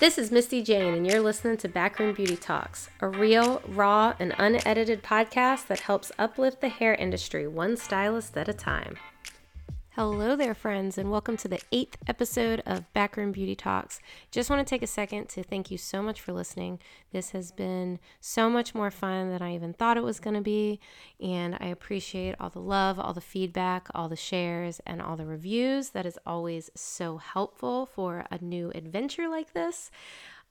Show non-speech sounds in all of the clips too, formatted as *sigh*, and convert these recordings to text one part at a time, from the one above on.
This is Misty Jane, and you're listening to Backroom Beauty Talks, a real, raw, and unedited podcast that helps uplift the hair industry one stylist at a time. Hello there, friends, and welcome to the eighth episode of Backroom Beauty Talks. Just want to take a second to thank you so much for listening. This has been so much more fun than I even thought it was going to be, and I appreciate all the love, all the feedback, all the shares, and all the reviews. That is always so helpful for a new adventure like this.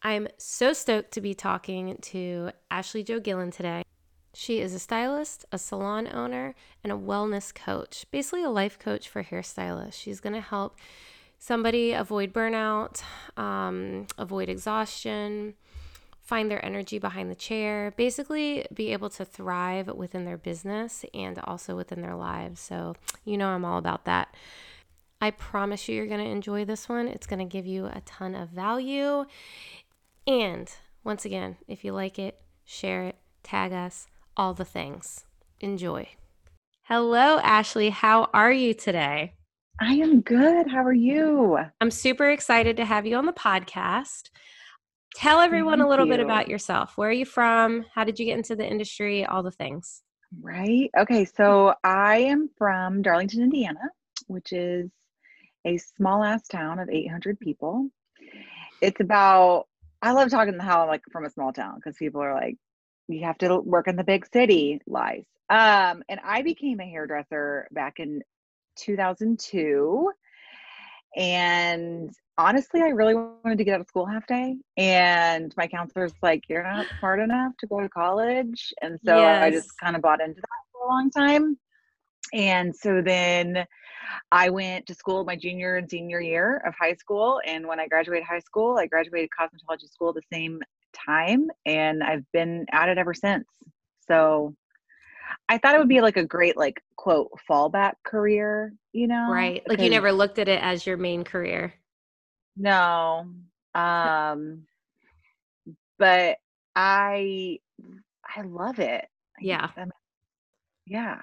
I'm so stoked to be talking to Ashley Jo Gillan today. She is a stylist, a salon owner, and a wellness coach, basically a life coach for hairstylists. She's going to help somebody avoid burnout, um, avoid exhaustion, find their energy behind the chair, basically be able to thrive within their business and also within their lives. So, you know, I'm all about that. I promise you, you're going to enjoy this one. It's going to give you a ton of value. And once again, if you like it, share it, tag us all the things. Enjoy. Hello, Ashley. How are you today? I am good. How are you? I'm super excited to have you on the podcast. Tell everyone Thank a little you. bit about yourself. Where are you from? How did you get into the industry? All the things. Right. Okay. So I am from Darlington, Indiana, which is a small ass town of 800 people. It's about, I love talking how I'm like from a small town because people are like, you have to work in the big city lies. Um, and I became a hairdresser back in 2002. And honestly, I really wanted to get out of school half day. And my counselor's like, You're not smart enough to go to college. And so yes. I just kind of bought into that for a long time. And so then I went to school my junior and senior year of high school. And when I graduated high school, I graduated cosmetology school the same time and I've been at it ever since. So I thought it would be like a great like quote fallback career, you know? Right. Like you never looked at it as your main career. No. Um but I I love it. Yeah. yeah.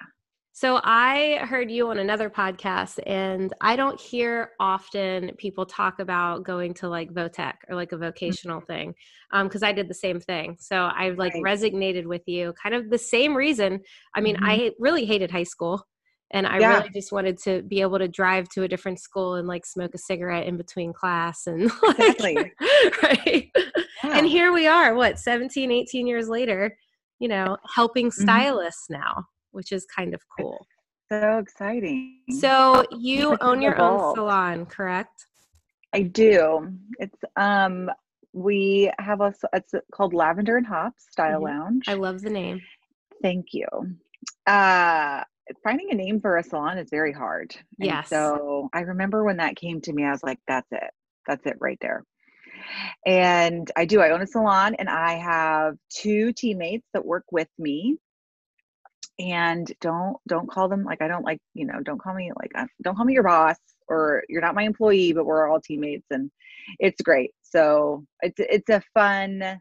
So I heard you on another podcast, and I don't hear often people talk about going to like Votech or like a vocational mm-hmm. thing, because um, I did the same thing. So I've like right. resonated with you, kind of the same reason. I mean, mm-hmm. I really hated high school, and I yeah. really just wanted to be able to drive to a different school and like smoke a cigarette in between class and *laughs* like, exactly *laughs* right. Yeah. And here we are, what 17, 18 years later, you know, helping mm-hmm. stylists mm-hmm. now which is kind of cool. So exciting. So you own your own salon, correct? I do. It's um we have a it's called Lavender and Hops Style mm-hmm. Lounge. I love the name. Thank you. Uh finding a name for a salon is very hard. And yes. So I remember when that came to me, I was like, that's it. That's it right there. And I do. I own a salon and I have two teammates that work with me and don't don't call them like i don't like you know don't call me like don't call me your boss or you're not my employee but we're all teammates and it's great so it's it's a fun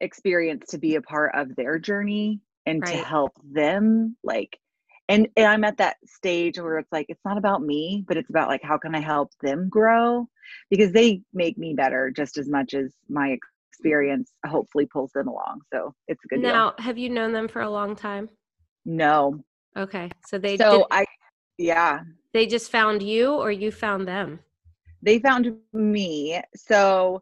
experience to be a part of their journey and right. to help them like and, and i'm at that stage where it's like it's not about me but it's about like how can i help them grow because they make me better just as much as my experience hopefully pulls them along. So it's a good now, deal. have you known them for a long time? No. Okay. So they So did, I, yeah, they just found you or you found them? they found me. So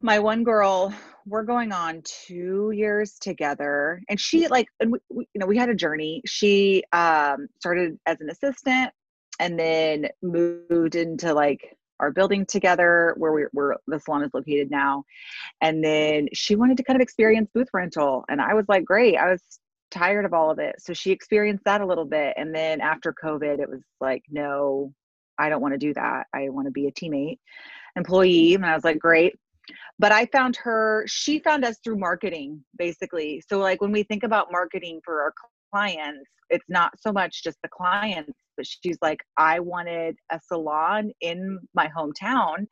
my one girl, we're going on two years together, and she like, and we, we, you know, we had a journey. She um, started as an assistant, and then moved into like our building together, where we where the salon is located now. And then she wanted to kind of experience booth rental, and I was like, great. I was tired of all of it, so she experienced that a little bit, and then after COVID, it was like, no, I don't want to do that. I want to be a teammate, employee. And I was like, great. But I found her, she found us through marketing, basically. So, like, when we think about marketing for our clients, it's not so much just the clients, but she's like, I wanted a salon in my hometown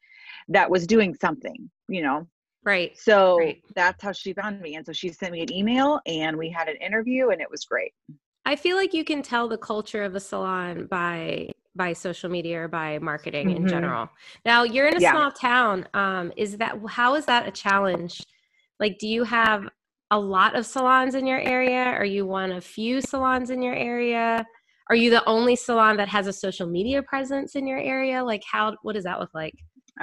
that was doing something, you know? Right. So Right. that's how she found me. And so she sent me an email and we had an interview and it was great. I feel like you can tell the culture of a salon by by social media or by marketing in Mhm. general. Now you're in a Yeah. small town. Um, is that how is that a challenge? Like, do you have a lot of salons in your area? Are you one of few salons in your area? Are you the only salon that has a social media presence in your area? Like, how what does that look like?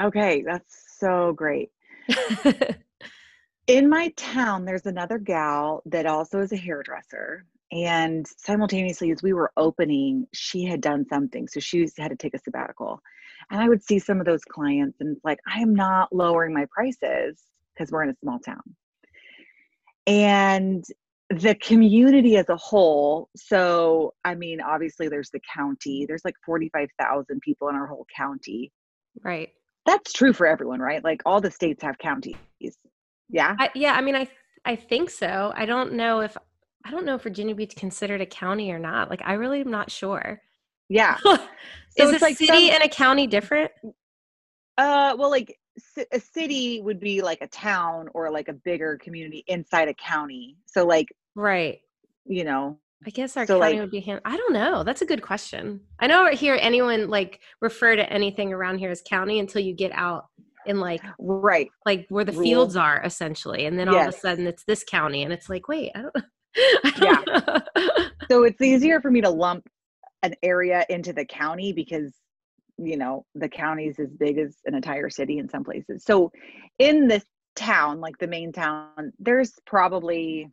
Okay, that's so great. *laughs* in my town there's another gal that also is a hairdresser and simultaneously as we were opening she had done something so she had to take a sabbatical. And i would see some of those clients and it's like i am not lowering my prices because we're in a small town. And the community as a whole so i mean obviously there's the county there's like 45,000 people in our whole county. Right. That's true for everyone right like all the states have counties yeah I, yeah, I mean, I I think so. I don't know if I don't know if Virginia Beach considered a county or not. Like, I really am not sure. yeah *laughs* Is it's a like city some- and a county different? Uh, well, like a city would be like a town or like a bigger community inside a county. So, like, Right. you know, I guess our So, county like- would be. hand- I don't know. That's a good question. I don't hear anyone like refer to anything around here as county until you get out in like right. like where the Rural. fields are essentially, and then all of a sudden it's this county, and it's like, wait, I don't. *laughs* I don't yeah. *laughs* So it's easier for me to lump an area into the county because, you know, the county is as big as an entire city in some places. So in this town, like the main town, there's probably,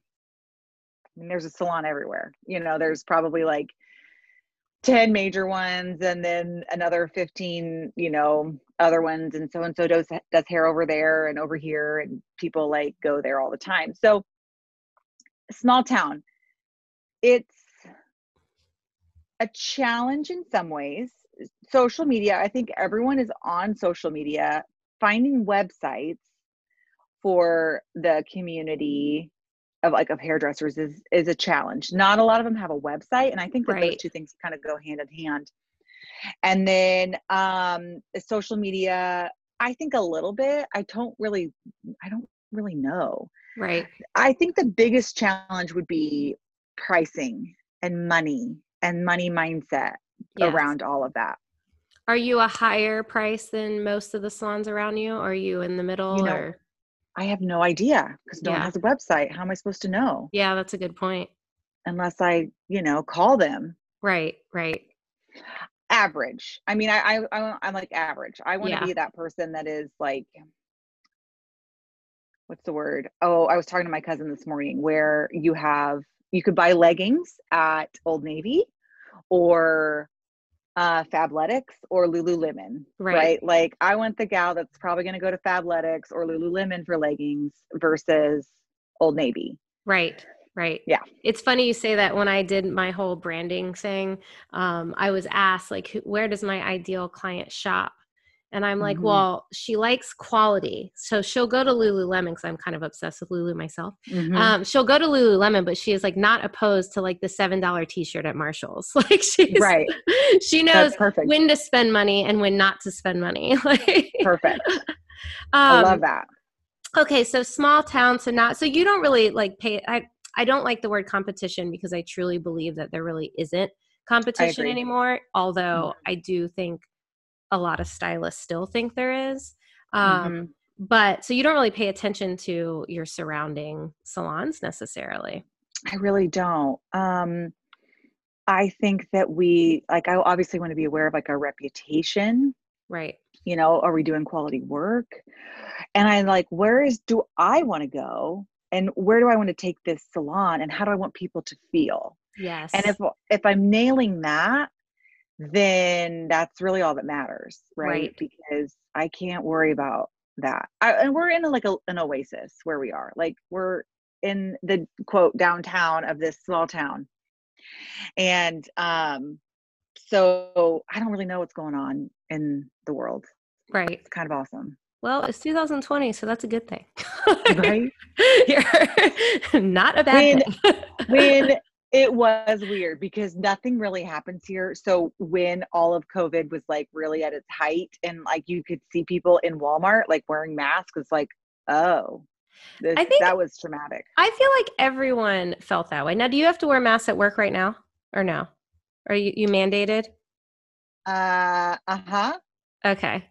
I mean, there's a salon everywhere. You know, there's probably like 10 major ones and then another 15 you know other ones. And so and so does does hair over there and over here and people like go there all the time. So small town. It's a challenge in some ways. Social media i think everyone is on social media finding websites for the community of like of hairdressers is is a challenge. Not a lot of them have a website, and I think that those two things kind of go hand in hand. And then um, social media, I think a little bit. I don't really, I don't really know. Right. I think the biggest challenge would be pricing and money and money mindset Yes. around all of that. Are you a higher price than most of the salons around you? Or are you in the middle? know, or I have no idea because no one has a website. How am I supposed to know yeah, that's a good point. unless I, you know, call them? Right. Right. average. I mean, I, I, I I'm like average. I want to Yeah. be that person that is like, what's the word? Oh, I was talking to my cousin this morning where you have, you could buy leggings at Old Navy or uh, Fabletics or Lululemon, Right. right. Like I want the gal that's probably going to go to Fabletics or Lululemon for leggings versus Old Navy. Right. Right. Yeah. It's funny you say that when I did my whole branding thing, um, I was asked like, where does my ideal client shop? And I'm like, Mhm. well, she likes quality. So she'll go to Lululemon because I'm kind of obsessed with Lulu myself. Mhm. Um, she'll go to Lululemon, but she is like not opposed to like the $7 t-shirt at Marshall's. *laughs* Like she's, right. *laughs* she knows when to spend money and when not to spend money. *laughs* like, perfect. I um, love that. okay so small town so not so you don't really like pay i i don't like the word competition because i truly believe that there really isn't competition anymore although i do think a lot of stylists still think there is um Mhm. but so you don't really pay attention to your surrounding salons necessarily. I really don't. Um, I think that we like I obviously want to be aware of like our reputation. Right. You know, are we doing quality work? And I'm like, where is do I want to go? And where do I want to take this salon and how do I want people to feel? Yes. And if if I'm nailing that, then that's really all that matters, right? Right. Because I can't worry about that. I, and we're in a, like a, an oasis where we are. Like we're in the quote downtown of this small town. And um so I don't really know what's going on in the world. right. It's kind of awesome. Well, it's 2020, so that's a good thing. *laughs* Right? You're *laughs* not a bad When- thing. *laughs* when it was weird because nothing really happens here. So when all of COVID was like really at its height and like you could see people in Walmart like wearing masks, it's like, oh, this, I think- that was traumatic. I feel like everyone felt that way. Now, do you have to wear masks at work right now or no? Are you, you mandated? Uh huh. Okay.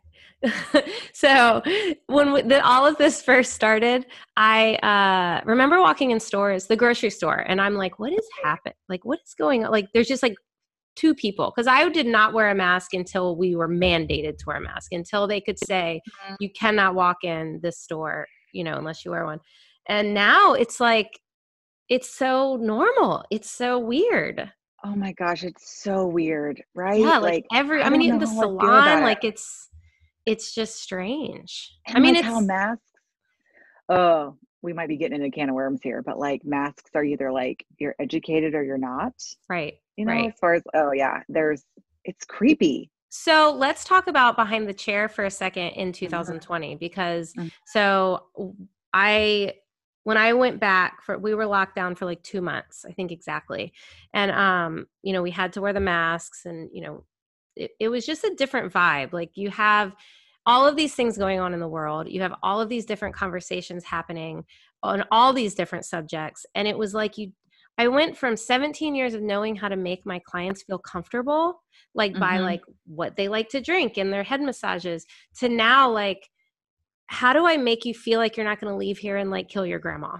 *laughs* so when we, the, all of this first started, I uh, remember walking in stores, the grocery store, and I'm like, "What is happening? Like, what is going on? Like, there's just like two people because I did not wear a mask until we were mandated to wear a mask until they could say Mhm. you cannot walk in this store, you know, unless you wear one. And now it's like it's so normal. It's so weird. Oh my gosh, it's so weird, right? Yeah, like, every. I, I mean, don't the know how I feel salon, it. like it's it's just strange. And I mean, like it's how masks. Oh, we might be getting in a can of worms here, but like masks are either like you're educated or you're not. right. You know, right. as far as oh yeah, there's it's creepy. So let's talk about behind the chair for a second in 2020 because Mhm. so I when I went back for we were locked down for like 2 months, I think exactly. And um you know, we had to wear the masks and you know, it, it was just a different vibe. Like you have all of these things going on in the world. You have all of these different conversations happening on all these different subjects and it was like you I went from 17 years of knowing how to make my clients feel comfortable like by Mhm. like what they like to drink and their head massages to now like how do i make you feel like you're not going to leave here and like kill your grandma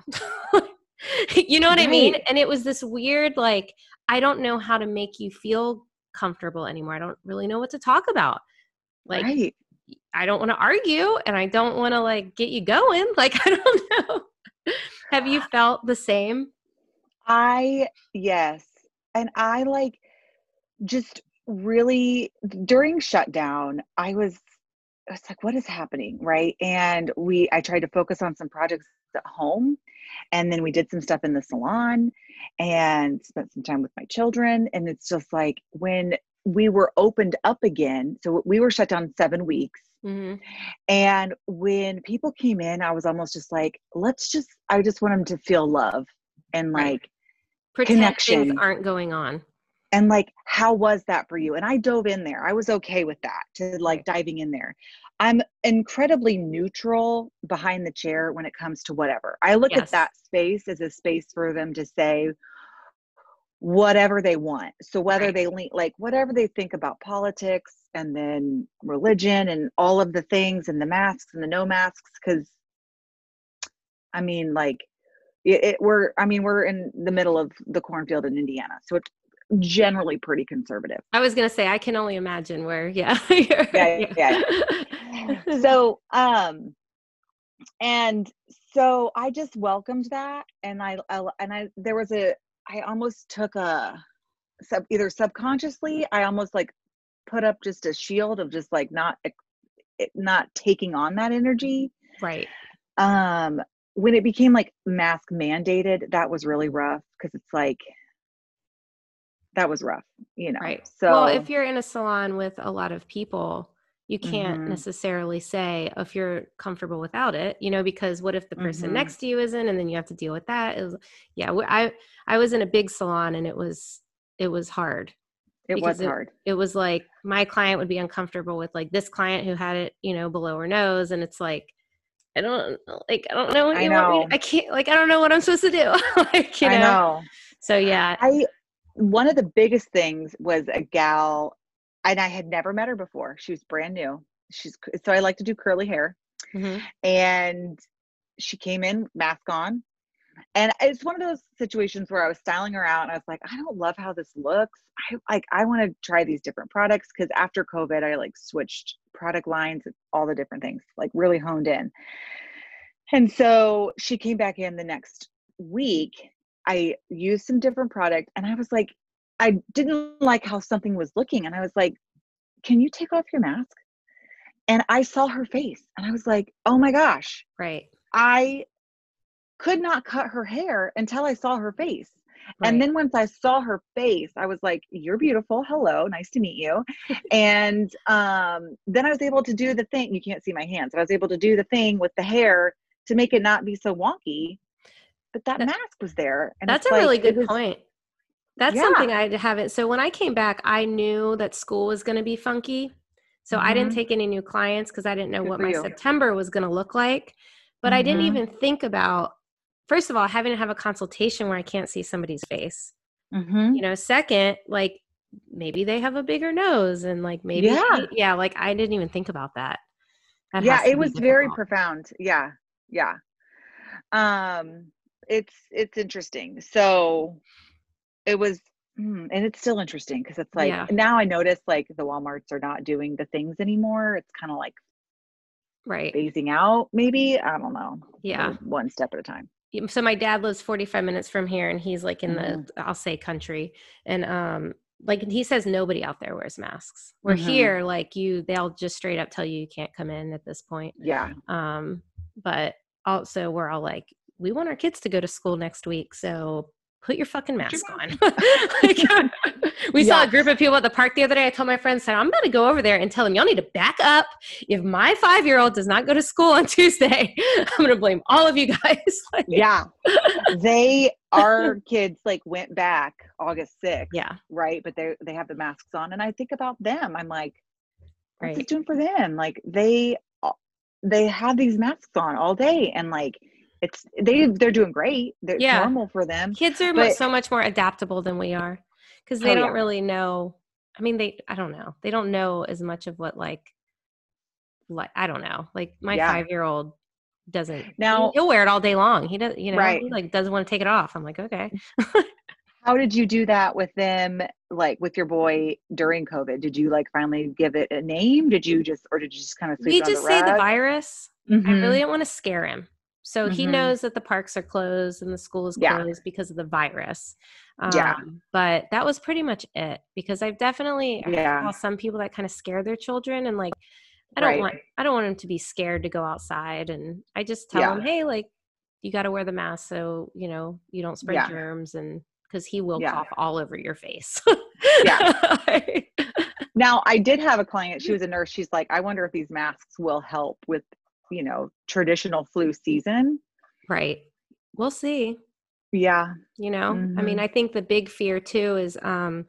*laughs* you know what i mean and it was this weird like i don't know how to make you feel comfortable anymore i don't really know what to talk about like right. i don't want to argue and i don't want to like get you going *laughs* like i don't know have you *sighs* felt the same I yes. And I like just really during shutdown, I was I was like, what is happening? Right. And we I tried to focus on some projects at home. And then we did some stuff in the salon and spent some time with my children. And it's just like when we were opened up again, so we were shut down seven weeks. hmm And when people came in, I was almost just like, let's just, I just want them to feel love and Right. like, pretend Connection. aren't going on and like, how was that for you? And I dove in there. I was okay with that to like diving in there. I'm incredibly neutral behind the chair when it comes to whatever. I look Yes. at that space as a space for them to say whatever they want. So whether Right. they like whatever they think about politics and then religion and all of the things and the masks and the no masks, because I mean, like it, it we're I mean, we're in the middle of the cornfield in Indiana. So it's generally pretty conservative. I was gonna say I can only imagine where, yeah. you're- *laughs* Yeah, yeah, *laughs* so um and so i just welcomed that and I, I and i there was a i almost took a sub either subconsciously i almost like put up just a shield of just like not not taking on that energy right. um when it became like mask mandated that was really rough because it's like that was rough you know Right. so well, if you're in a salon with a lot of people, you can't Mhm. necessarily say if you're comfortable without it, you know, because what if the person Mhm. next to you isn't, and then you have to deal with that? Is yeah. I I was in a big salon, and it was it was hard. it was hard It was like my client would be uncomfortable with like this client who had it, you know, below her nose, and it's like. I don't like. I don't know. What I you want me know. to- I can't. Like. I don't know what I'm supposed to do. *laughs* like. You know? i know So yeah. I one of the biggest things was a gal, and I had never met her before. She was brand new. She's so I like to do curly hair. Mhm. and she came in mask on and it's one of those situations where i was styling her out and i was like i don't love how this looks i like i want to try these different products because after covid i like switched product lines and all the different things like really honed in and so she came back in the next week i used some different product and i was like i didn't like how something was looking and i was like can you take off your mask and i saw her face and i was like oh my gosh Right. I could not cut her hair until I saw her face. Right. And then once I saw her face, I was like, "You're beautiful. Hello, nice to meet you." *laughs* and um, then I was able to do the thing. You can't see my hands. I was able to do the thing with the hair to make it not be so wonky. But that That- mask was there. And That's a really like, it good was- point. That's Yeah. something I haven't. So when I came back, I knew that school was going to be funky. So I didn't Mhm. take any new clients because I didn't know Good what my you. September was going to look like. But I didn't Mhm. even think about, first of all, having to have a consultation where I can't see somebody's face. Mhm. You know, second, like maybe they have a bigger nose and like maybe, Yeah. yeah, like I didn't even think about that. That yeah it was very profound yeah yeah um it's it's interesting so it was mm, and it's still interesting because it's like Yeah. now i notice like the walmarts are not doing the things anymore it's kind of like Right. phasing out maybe i don't know Yeah. One step at a time so my dad lives 45 minutes from here and he's like in Mhm. the i'll say country and um like he says nobody out there wears masks we're Mhm. here like you they'll just straight up tell you you can't come in at this point yeah um but also we're all like we want our kids to go to school next week so put your fucking mask on. *laughs* Like, *laughs* we saw a group of people at the park the other day i told my friends said i'm gonna go over there and tell them y'all need to back up. If my five-year-old does not go to school on *laughs* tuesday i'm gonna blame all of you guys Like, yeah. They our kids like went back august 6th yeah. right but they they have the masks on and i think about them. I'm like what's right. it doing for them? Like they uh, they have these masks on all day and like it's they they're doing great they're Yeah. normal for them kids are But- so much more adaptable than we are because they Oh, don't yeah. really know i mean they i don't know they don't know as much of what like like i don't know like my Yeah. five year old doesn't Now- he'll wear it all day long he does you know Right. he like doesn't want to take it off i'm like okay *laughs* how did you do that with them like with your boy during covid did you like finally give it a name did you just or did you just kind of we just say the virus i Mhm. really don't want to scare him so he Mhm. knows that the parks are closed and the school is Yeah. closed because of the virus um, Yeah. but that was pretty much it because i've definitely Yeah. saw some people that kind of scare their children and like I don't Right. want I don't want them to be scared to go outside and I just tell Yeah. them, "Hey, like you got to wear the mask so, you know, you don't spread Yeah. germs and cuz he will Yeah. cough all over your face." Yeah. *laughs* now i did have a client she was a nurse she's like i wonder if these masks will help with you know traditional flu season right. We'll see, yeah you know. I mean, Mhm. I think the big fear too is um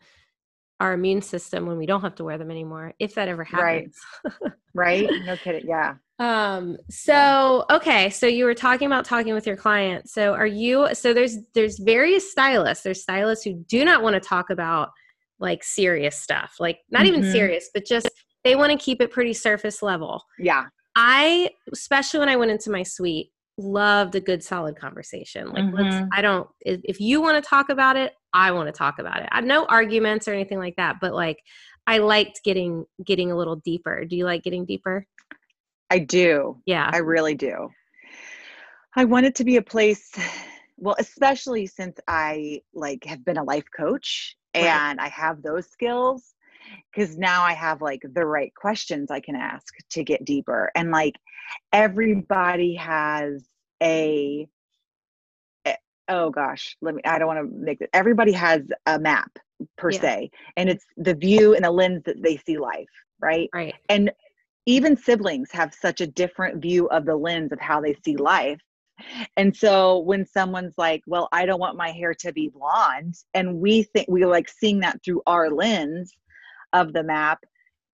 our immune system when we don't have to wear them anymore, if that ever happens. right *laughs* right? no kidding yeah Um, so okay, so you were talking about talking with your client. So are you so there's there's various stylists. There's stylists who do not want to talk about like serious stuff. Like not even Mhm. serious, but just they want to keep it pretty surface level. yeah I especially when I went into my suite loved a good solid conversation. Like let's Mhm. I don't if, if you want to talk about it, I want to talk about it. I no arguments or anything like that, but like I liked getting getting a little deeper. Do you like getting deeper? i do Yeah. I really do. I want it to be a place, well, especially since I like have been a life coach Right. and I have those skills because now I have like the right questions I can ask to get deeper. And like everybody has a, eh, oh gosh, let me, I don't want to make it, everybody has a map per Yeah. se, and it's the view and the lens that they see life, right? right. and even siblings have such a different view of the lens of how they see life and so when someone's like well i don't want my hair to be blonde and we think we like seeing that through our lens of the map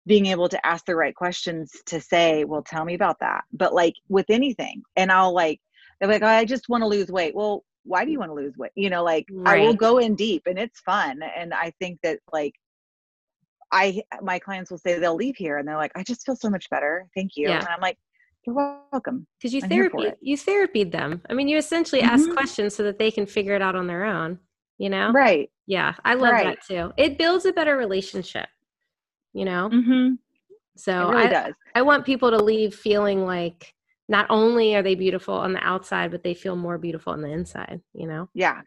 being able to ask the right questions to say well tell me about that but like with anything and i'll like they're like i just want to lose weight well why do you want to lose weight you know like i will go in deep and it's fun and i think that like I my clients will say they'll leave here and they're like, I just feel so much better. Thank you. Yeah. And I'm like, You're welcome. Because you I'm therapy you therapied them. I mean, you essentially ask Mhm. questions so that they can figure it out on their own. You know? Right. Yeah, I love Right. that too. It builds a better relationship. You know? Mm-hmm. So really I, does. I want people to leave feeling like not only are they beautiful on the outside, but they feel more beautiful on the inside, you know? Yeah.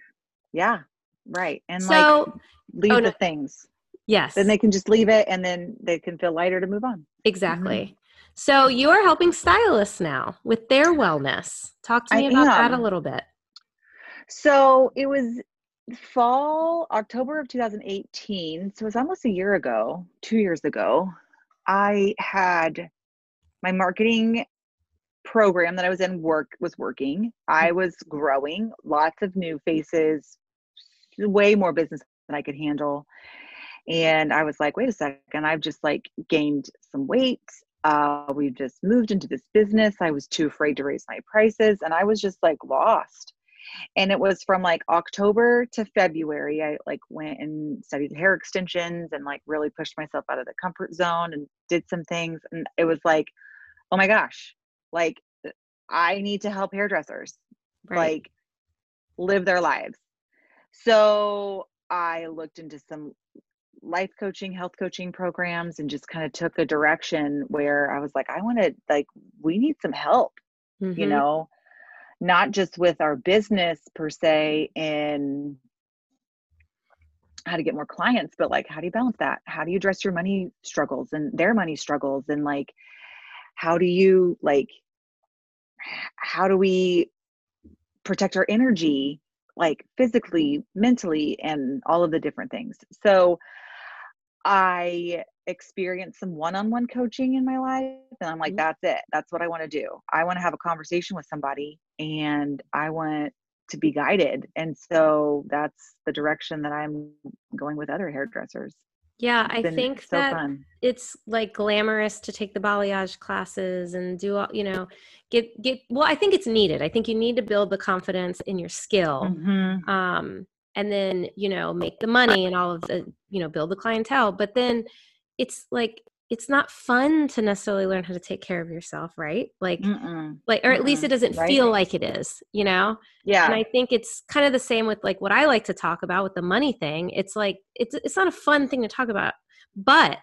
Yeah. Right. And like So leave oh, the no. things. yes. Then they can just leave it and then they can feel lighter to move on. Exactly. So you're helping stylists now with their wellness. Talk to I me about that a little bit. So it was fall, October of 2018. So it was almost a year ago, two years ago. I had my marketing program that I was in work was working. I was growing, lots of new faces, way more business than I could handle. And I was like, wait a second, I've just like gained some weight. Uh, we've just moved into this business. I was too afraid to raise my prices and I was just like lost and it was from like october to february i like went and studied hair extensions and like really pushed myself out of the comfort zone and did some things and it was like oh my gosh like i need to help hairdressers Right. like live their lives so i looked into some life coaching health coaching programs and just kind of took a direction where i was like i want to like we need some help you Mhm. know not just with our business per se in how to get more clients but like how do you balance that? How do you address your money struggles and their money struggles? And like how do you like how do we protect our energy like physically mentally and all of the different things? So i experienced some one-on-one coaching in my life and i'm like Mhm. that's it. That's what i want to do. I want to have a conversation with somebody and i want to be guided and so that's the direction that i'm going with other hairdressers Yeah, I think so that fun it's like glamorous to take the balayage classes and do all, you know, get get well, I think it's needed. I think you need to build the confidence in your skill. Mhm. Um and then, you know, make the money and all of the, you know, build the clientele, but then it's like it's not fun to necessarily learn how to take care of yourself, right? Like Mm-mm. like or at least it doesn't Right. feel like it is, you know? yeah and i think it's kind of the same with like what i like to talk about with the money thing it's like it's it's not a fun thing to talk about but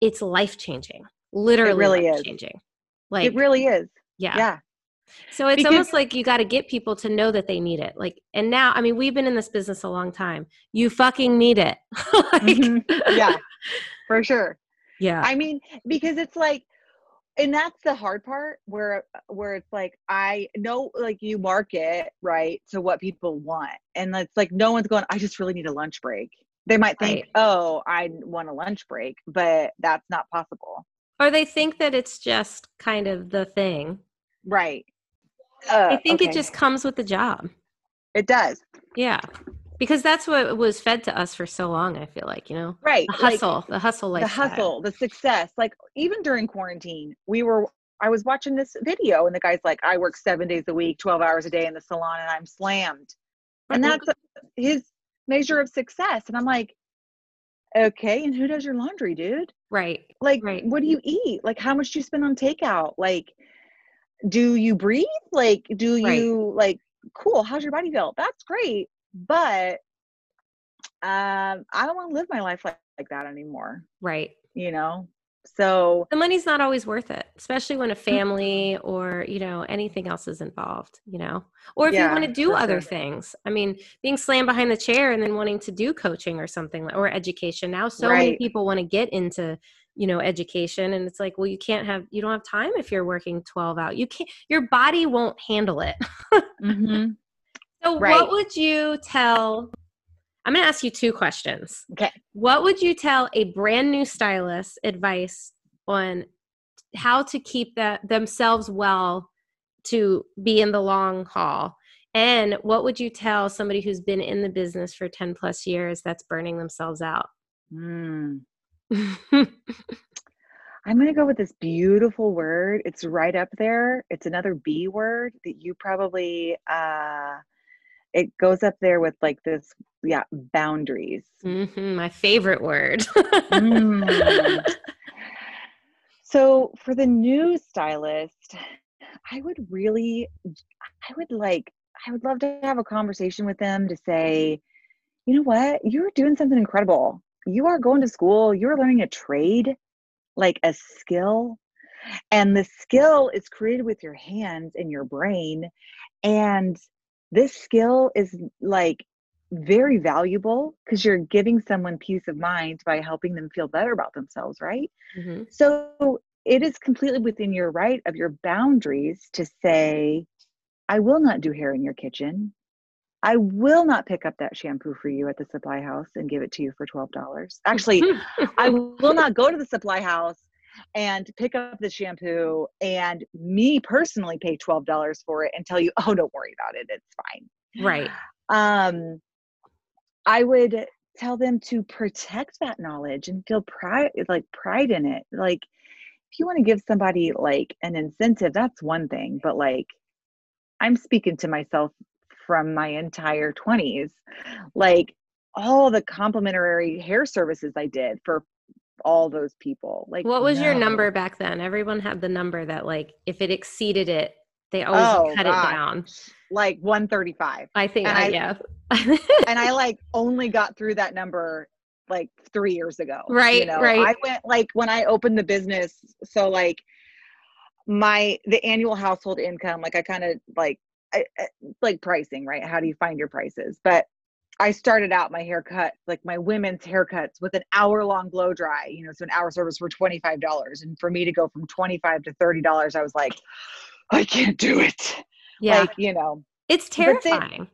it's life changing literally really is. life changing like it really is yeah. yeah so it's Because- almost like you got to get people to know that they need it like and now i mean we've been in this business a long time you fucking need it *laughs* like, Mhm. yeah for sure yeah I mean, because it's like, and that's the hard part where where it's like I know like you market right to what people want, and it's like no one's going. I just really need a lunch break. They might think, Right. oh, I want a lunch break, but that's not possible. or they think that it's just kind of the thing Right. Uh, i think it just comes with the job it does. yeah because that's what was fed to us for so long i feel like you know Right. the like, hustle the hustle like the hustle, the success. Like even during quarantine, we were I was watching this video and the guy's like, I work seven days a week, 12 hours a day in the salon and I'm slammed. And that's his measure of success. And I'm like, okay, and who does your laundry, dude? right Like, Right. what do you eat? Like, how much do you spend on takeout? Like, do you breathe? Like, do Right. you like cool? How's your body feel? That's great. But um, I don't want to live my life like, like that anymore, right you know? So the money's not always worth it especially when a Mm-hmm. family or you know anything else is involved you know or if you want to do other sure. things i mean being slammed behind the chair and then wanting to do coaching or something or education now so many people want to get into you know education and it's like well you can't have you don't have time if you're working 12 out you can't your body won't handle it *laughs* mhm. So Right. what would you tell i'm going to ask you two questions okay. What would you tell a brand new stylist advice on how to keep that themselves well to be in the long haul? And what would you tell somebody who's been in the business for 10 plus years that's burning themselves out? Mm. *laughs* I'm going to go with this beautiful word. It's right up there. It's another B word that you probably, uh, it goes up there with like this, yeah, boundaries. Mhm, my favorite word. Mm. *laughs* So for the new stylist, I would really, I would like, I would love to have a conversation with them to say, you know what, you're doing something incredible. You are going to school, you're learning a trade, like a skill. And the skill is created with your hands and your brain. And this skill is like very valuable because you're giving someone peace of mind by helping them feel better about themselves, right? Mm-hmm. So it is completely within your right of your boundaries to say, I will not do hair in your kitchen. I will not pick up that shampoo for you at the supply house and give it to you for $12. Actually, *laughs* I will not go to the supply house and pick up the shampoo and me personally pay $12 for it and tell you, *laughs* oh, don't worry about it. It's fine. Right. Um, I would tell them to protect that knowledge and feel pride, like pride in it. Like, if you want to give somebody like an incentive, that's one thing, but like, I'm speaking to myself from my entire 20s. Like, all the complimentary hair services I did for all those people. Like, what was no. your number back then? Everyone had the number that, like, if it exceeded it, they always oh, cut God. it down. Like 135. I think, and I, yeah. *laughs* and I *laughs* like only got through that number like three years ago. Right. You know? Right. I went like when I opened the business. So, like, my the annual household income, like, I kind of like, I, like pricing, right? How do you find your prices? But I started out my haircut, like my women's haircuts with an hour long blow dry, you know, so an hour service for $25. And for me to go from 25 to $30, I was like, I can't do it. Yeah. Like, you know, it's terrifying.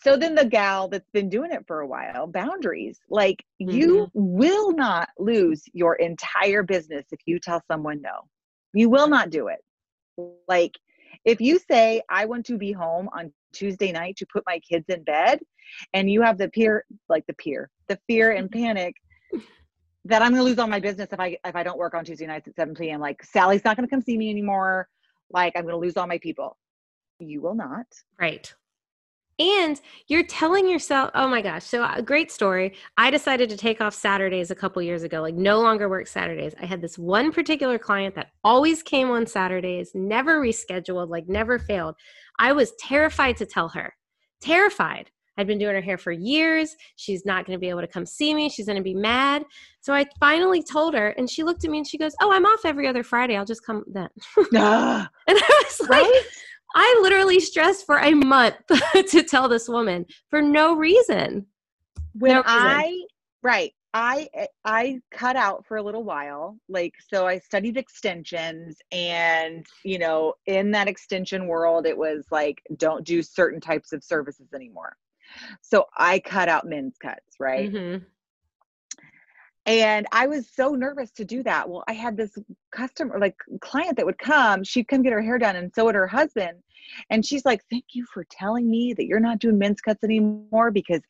so then the gal that's been doing it for a while, boundaries, like mm-hmm. you will not lose your entire business if you tell someone no. You will not do it. Like if you say, I want to be home on Tuesday night to put my kids in bed, and you have the peer, like the peer, the fear and *laughs* panic that I'm going to lose all my business if I if I don't work on Tuesday nights at 7 p.m. Like Sally's not going to come see me anymore. Like I'm going to lose all my people. You will not. Right. And you're telling yourself, oh my gosh, so a uh, great story. I decided to take off Saturdays a couple years ago, like no longer work Saturdays. I had this one particular client that always came on Saturdays, never rescheduled, like never failed. I was terrified to tell her, terrified. I'd been doing her hair for years. She's not going to be able to come see me. She's going to be mad. So I finally told her, and she looked at me and she goes, Oh, I'm off every other Friday. I'll just come then. *laughs* *gasps* And I was like, right? I literally stressed for a month *laughs* to tell this woman for no reason. When no reason. I right, I I cut out for a little while. Like so I studied extensions and you know, in that extension world it was like don't do certain types of services anymore. So I cut out men's cuts, right? Mm-hmm. And I was so nervous to do that. Well, I had this customer, like client that would come, she'd come get her hair done, and so would her husband. And she's like, Thank you for telling me that you're not doing men's cuts anymore because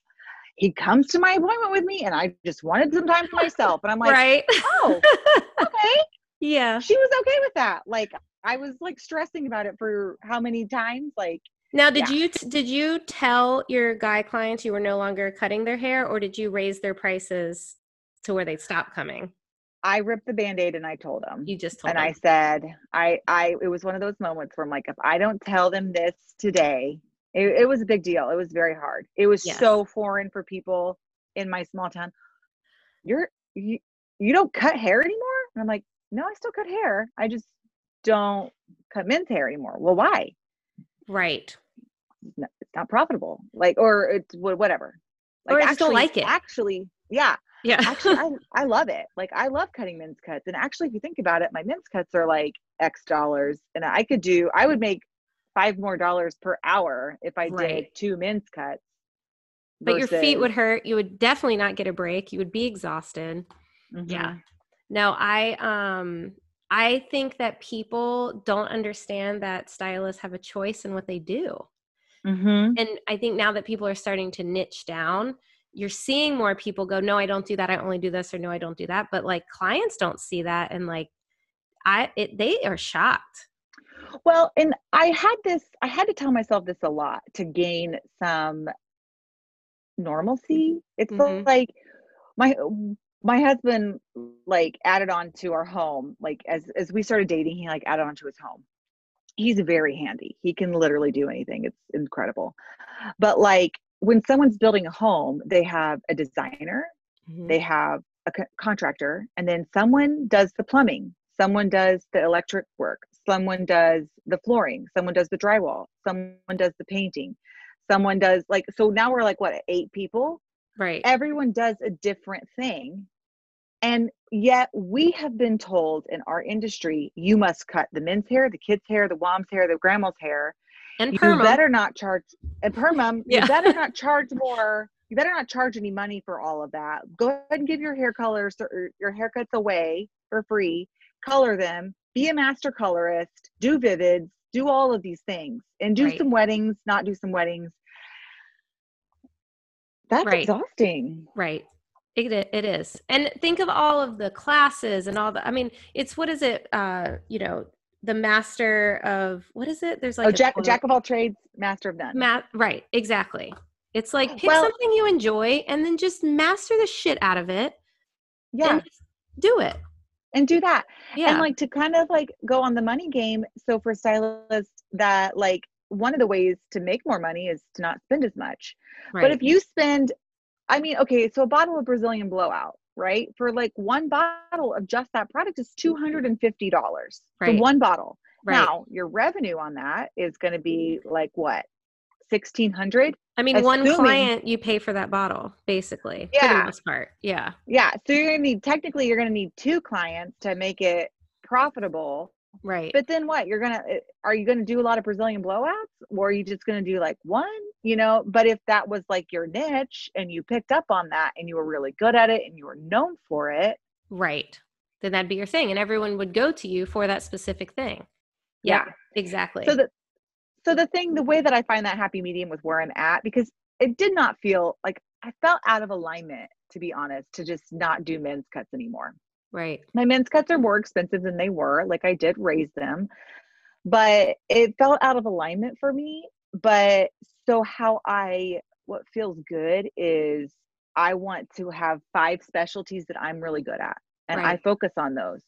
he comes to my appointment with me and I just wanted some time for myself. And I'm like, right. Oh, okay. *laughs* yeah. She was okay with that. Like, I was like stressing about it for how many times? Like, now, did yeah. you did you tell your guy clients you were no longer cutting their hair, or did you raise their prices to where they stopped coming? I ripped the band-aid and I told them. You just told and them. I said, I, I, it was one of those moments where I'm like, if I don't tell them this today, it, it was a big deal. It was very hard. It was yes. so foreign for people in my small town. You're, you, you don't cut hair anymore? And I'm like, no, I still cut hair. I just don't cut men's hair anymore. Well, why? Right. It's not profitable. Like, or it's whatever. Like, or I actually, don't like it. Actually, yeah. Yeah. actually, *laughs* I, I love it. Like, I love cutting men's cuts. And actually, if you think about it, my men's cuts are like X dollars. And I could do, I would make five more dollars per hour if I right. did two men's cuts. But versus... your feet would hurt. You would definitely not get a break. You would be exhausted. Mm-hmm. Yeah. No, I um I think that people don't understand that stylists have a choice in what they do. Mm-hmm. And I think now that people are starting to niche down, you're seeing more people go, no, I don't do that. I only do this, or no, I don't do that. But like clients don't see that, and like, I it, they are shocked. Well, and I had this. I had to tell myself this a lot to gain some normalcy. It's mm-hmm. like my my husband like added on to our home like as as we started dating he like added on to his home he's very handy. He can literally do anything. It's incredible. But like when someone's building a home, they have a designer, Mhm. they have a co- contractor, and then someone does the plumbing, someone does the electric work, someone does the flooring, someone does the drywall, someone does the painting, someone does like so now we're like what eight people Right. everyone does a different thing and yet we have been told in our industry you must cut the men's hair the kids hair the mom's hair the grandma's hair And you perma. better not charge and perma Yeah. you better not *laughs* charge more you better not charge any money for all of that go ahead and give your hair colors or your haircuts away for free color them be a master colorist do vivids do all of these things and do Right. some weddings not do some weddings that's Right. exhausting Right. It, it is. And think of all of the classes and all the, I mean, it's what is it? Uh, you know, the master of, what is it? There's oh, like oh a jack, jack of all trades master of none Ma- right. Exactly. It's like pick Well- something you enjoy and then just master the shit out of it yeah and do it. and do that Yeah. and like to kind of like go on the money game so for stylists that like one of the ways to make more money is to not spend as much right. but if you spend i mean okay so a bottle of brazilian blowout right for like one bottle of just that product is $250 for Right. one bottle right. now your revenue on that is going to be like what 1600 I mean, one client you pay for that bottle, basically, for the Yeah. most part. Yeah. yeah so you're going to need technically you're going to need two clients to make it profitable Right. but then what you're gonna eh, are you gonna do a lot of brazilian blowouts or are you just gonna do like one you know but if that was like your niche and you picked up on that and you were really good at it and you were known for it right. Then that'd be your thing. And everyone would go to you for that specific thing. Yeah. Exactly. so the so the thing the way that i find that happy medium with where i'm at because it did not feel like i felt out of alignment to be honest to just not do men's cuts anymore right. my men's cuts are more expensive than they were like i did raise them but it felt out of alignment for me but so how i what feels good is i want to have five specialties that i'm really good at and i focus on those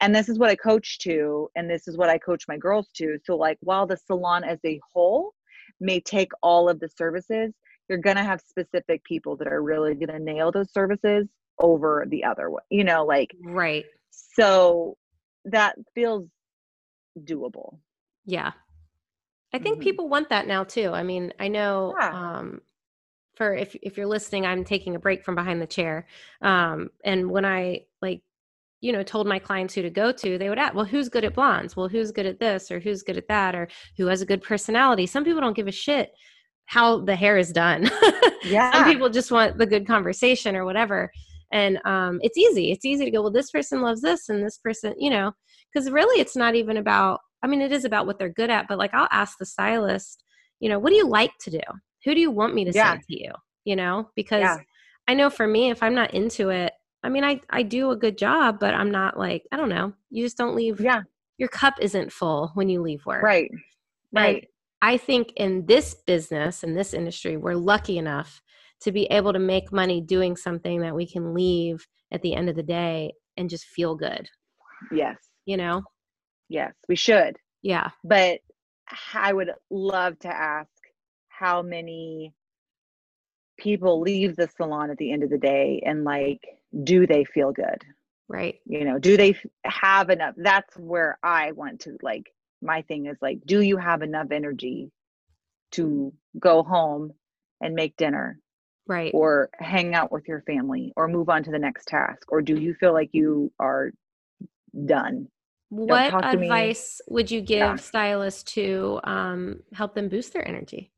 and this is what i coach to and this is what i coach my girls to so like while the salon as a whole may take all of the services you're going to have specific people that are really going to nail those services over the other one you know like Right. so that feels doable Yeah. I think Mhm. people want that now too. I mean, I know Yeah. um for if if you're listening, I'm taking a break from behind the chair. Um and when I like you know told my clients who to go to, they would ask, "Well, who's good at blondes? Well, who's good at this or who's good at that or who has a good personality?" Some people don't give a shit how the hair is done. *laughs* Yeah. Some people just want the good conversation or whatever. And um, it's easy. It's easy to go, well, this person loves this and this person, you know, because really it's not even about, I mean, it is about what they're good at, but like I'll ask the stylist, you know, what do you like to do? Who do you want me to Yeah. send to you? You know, because Yeah. I know for me, if I'm not into it, I mean, I, I do a good job, but I'm not like, I don't know, you just don't leave, yeah your cup isn't full when you leave work. right And right I think in this business, in this industry, we're lucky enough to be able to make money doing something that we can leave at the end of the day and just feel good, yes you know? Yes we should Yeah. but i would love to ask how many people leave the salon at the end of the day and like do they feel good Right. you know do they have enough that's where i want to like my thing is like do you have enough energy to go home and make dinner Right. or hang out with your family or move on to the next task or do you feel like you are done what me. advice would you give Yeah. stylists to um, help them boost their energy?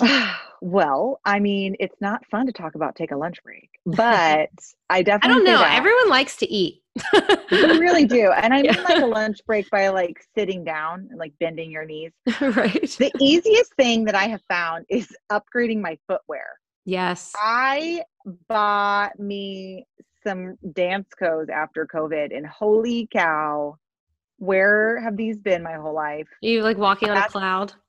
*sighs* well i mean it's not fun to talk about take a lunch break *laughs* but i definitely I don't know. Everyone likes to eat. *laughs* you really do and i *laughs* mean Yeah. like a lunch break by like sitting down and like bending your knees right. the easiest thing that i have found is upgrading my footwear Yes. I bought me some dance codes after COVID, and holy cow, where have these been my whole life? You like walking on a cloud. *laughs*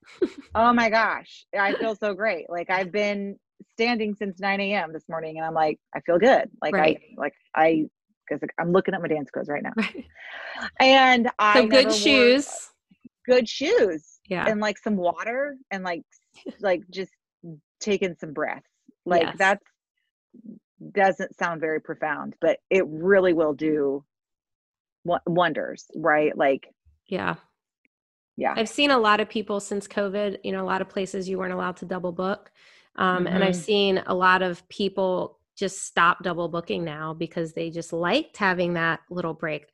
Oh my gosh, I feel so great. Like I've been standing since 9 a.m. this morning, and I'm like, I feel good. Like Right. I, like I, because I'm looking at my Danskos right now, Right. and I So good shoes. good shoes Yeah. and like some water and like *laughs* like just taking some breaths. Like Yes. that's doesn't sound very profound, but it really will do wonders, right? Like Yeah. yeah. I've seen a lot of people since COVID, you know, a lot of places you weren't allowed to double book. Um, And I've Mhm. seen a lot of people just stop double booking now because they just liked having that little break.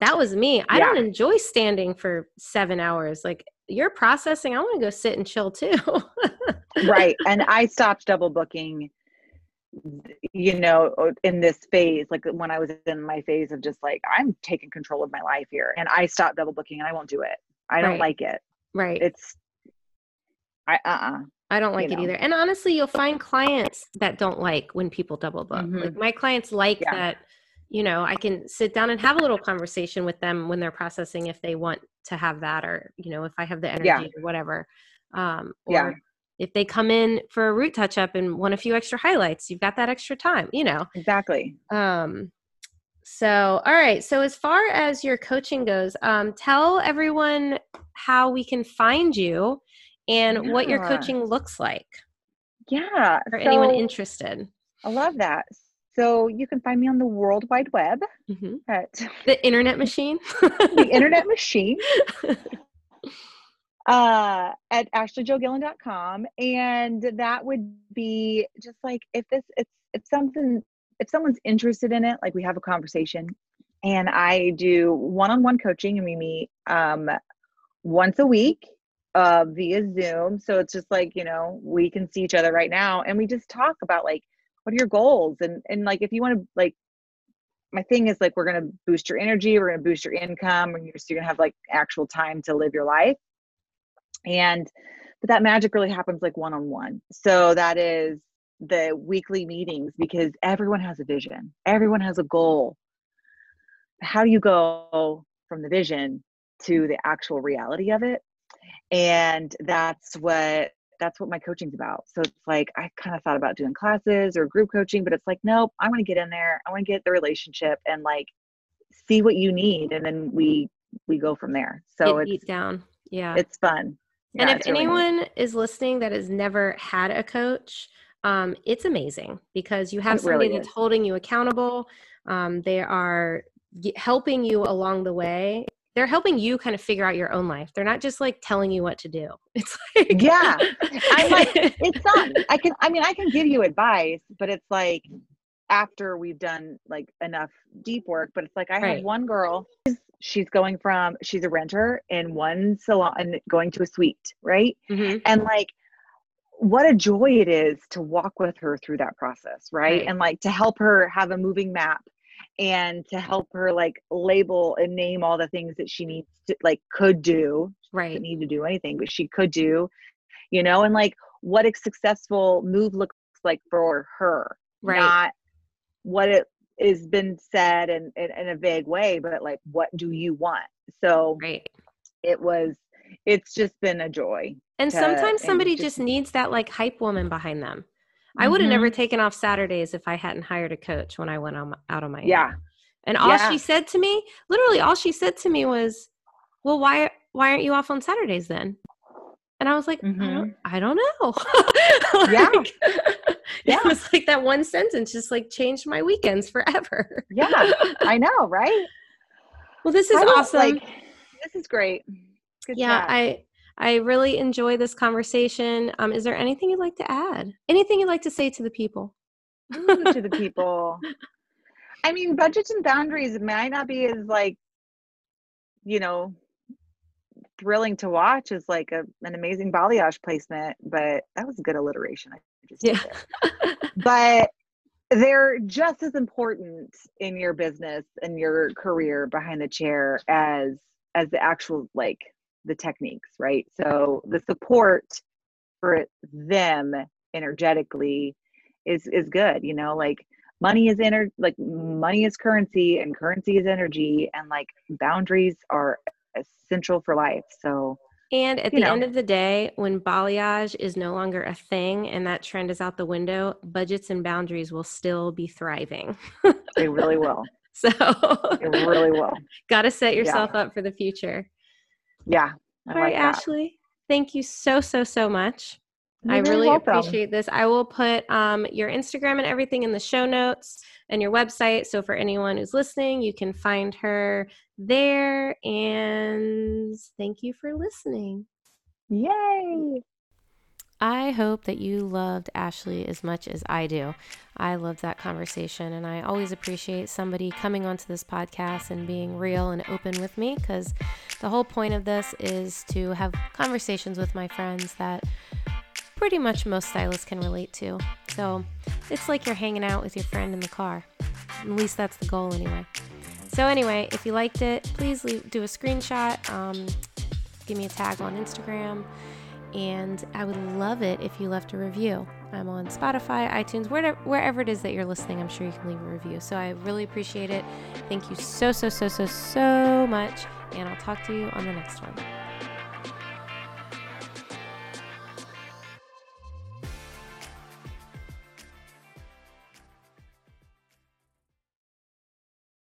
That was me. I don't enjoy standing for seven hours. Like you're processing, I want to go sit and chill too. *laughs* right. And I stopped double booking you know in this phase like when i was in my phase of just like i'm taking control of my life here and i stopped double booking and i won't do it i don't like it right. it's i uh-uh I don't like you it know. either. And honestly, you'll find clients that don't like when people double book. Like Mhm. my clients like Yeah. that, you know, I can sit down and have a little conversation with them when they're processing if they want to have that or, you know, if I have the energy Yeah. or whatever. Um or Yeah. If they come in for a root touch up and want a few extra highlights, you've got that extra time, you know. exactly Um so all right. So as far as your coaching goes, um tell everyone how we can find you and what your coaching looks like yeah for anyone interested. i love that so you can find me on the world wide web Mhm. at The internet machine. the internet *laughs* machine uh at ashleyjogillan.com and that would be just like if this it's if something if someone's interested in it like we have a conversation and i do one-on-one coaching and we meet um once a week uh via zoom. So it's just like you know we can see each other right now and we just talk about like what are your goals? And and like if you want to like my thing is like we're going to boost your energy we're going to boost your income and you're, so you're going to have like actual time to live your life and but that magic really happens like one on one so that is the weekly meetings because everyone has a vision. Everyone has a goal. How do you go from the vision to the actual reality of it? And that's what that's what my coaching's about. So it's like i kind of thought about doing classes or group coaching but it's like nope i want to get in there. I want to get the relationship and like see what you need and then we we go from there. So Get it's down. Yeah. it's fun and if it's really neat. anyone is listening that has never had a coach, um, it's amazing because you have It somebody really that's holding you accountable. Um, they are helping you along the way. They're helping you kind of figure out your own life. They're not just like telling you what to do. *laughs* It's like Yeah. I'm like, it's not *laughs* i can i mean i can give you advice but it's like after we've done like enough deep work but it's like i Right. have one girl she's, she's going from she's a renter in one salon and going to a suite right Mhm. and like what a joy it is to walk with her through that process right, Right. and like to help her have a moving map and to help her like label and name all the things that she needs to like could do right. need to do anything, but she could do, you know, and like what a successful move looks like for her, Right. not what it has been said in, in, in a vague way, but like what do you want? So Right. it was, it's just been a joy. And to- sometimes and somebody just- just needs that like hype woman behind them. I would have never Mhm. taken off Saturdays if I hadn't hired a coach when I went on, out on my own. Yeah. And all Yeah. she said to me, literally all she said to me was, "Well, why why aren't you off on Saturdays then?" And I was like, I, don't, I don't know. *laughs* Mm-hmm. *laughs* Yeah. Yeah. It was like that one sentence just like changed my weekends forever. Yeah. I know, right? well, this is I awesome. Like, this is great. Good yeah, chat. I I really enjoy this conversation. Um, is there anything you'd like to add? Anything you'd like to say to the people? Ooh, to the *laughs* people. I mean, budgets and boundaries might not be as like, you know, thrilling to watch as like a, an amazing balayage placement, but that was a good alliteration. I just Yeah. But they're just as important in your business and your career behind the chair as as the actual like the techniques, right? So the support for them energetically is is good, you know, like money is ener- like money is currency and currency is energy and like boundaries are essential for life. So And at the know. end of the day, when balayage is no longer a thing and that trend is out the window, budgets and boundaries will still be thriving. they really *laughs* will. So, They really will. *laughs* got to set yourself up for the future. Yeah. I All right, like. Ashley. Thank you so, so, so much. I You're very really welcome. appreciate this. I will put um, your Instagram and everything in the show notes and your website. So for anyone who's listening, you can find her there. And thank you for listening. Yay! I hope that you loved Ashley as much as I do. I loved that conversation, and I always appreciate somebody coming onto this podcast and being real and open with me because the whole point of this is to have conversations with my friends that pretty much most stylists can relate to. So it's like you're hanging out with your friend in the car. At least that's the goal, anyway. So, anyway, if you liked it, please leave, do a screenshot, um, give me a tag on Instagram and I would love it if you left a review. I'm on Spotify, iTunes, wherever, wherever it is that you're listening. I'm sure you can leave a review. So I really appreciate it. Thank you so, so, so, so, so much. And I'll talk to you on the next one.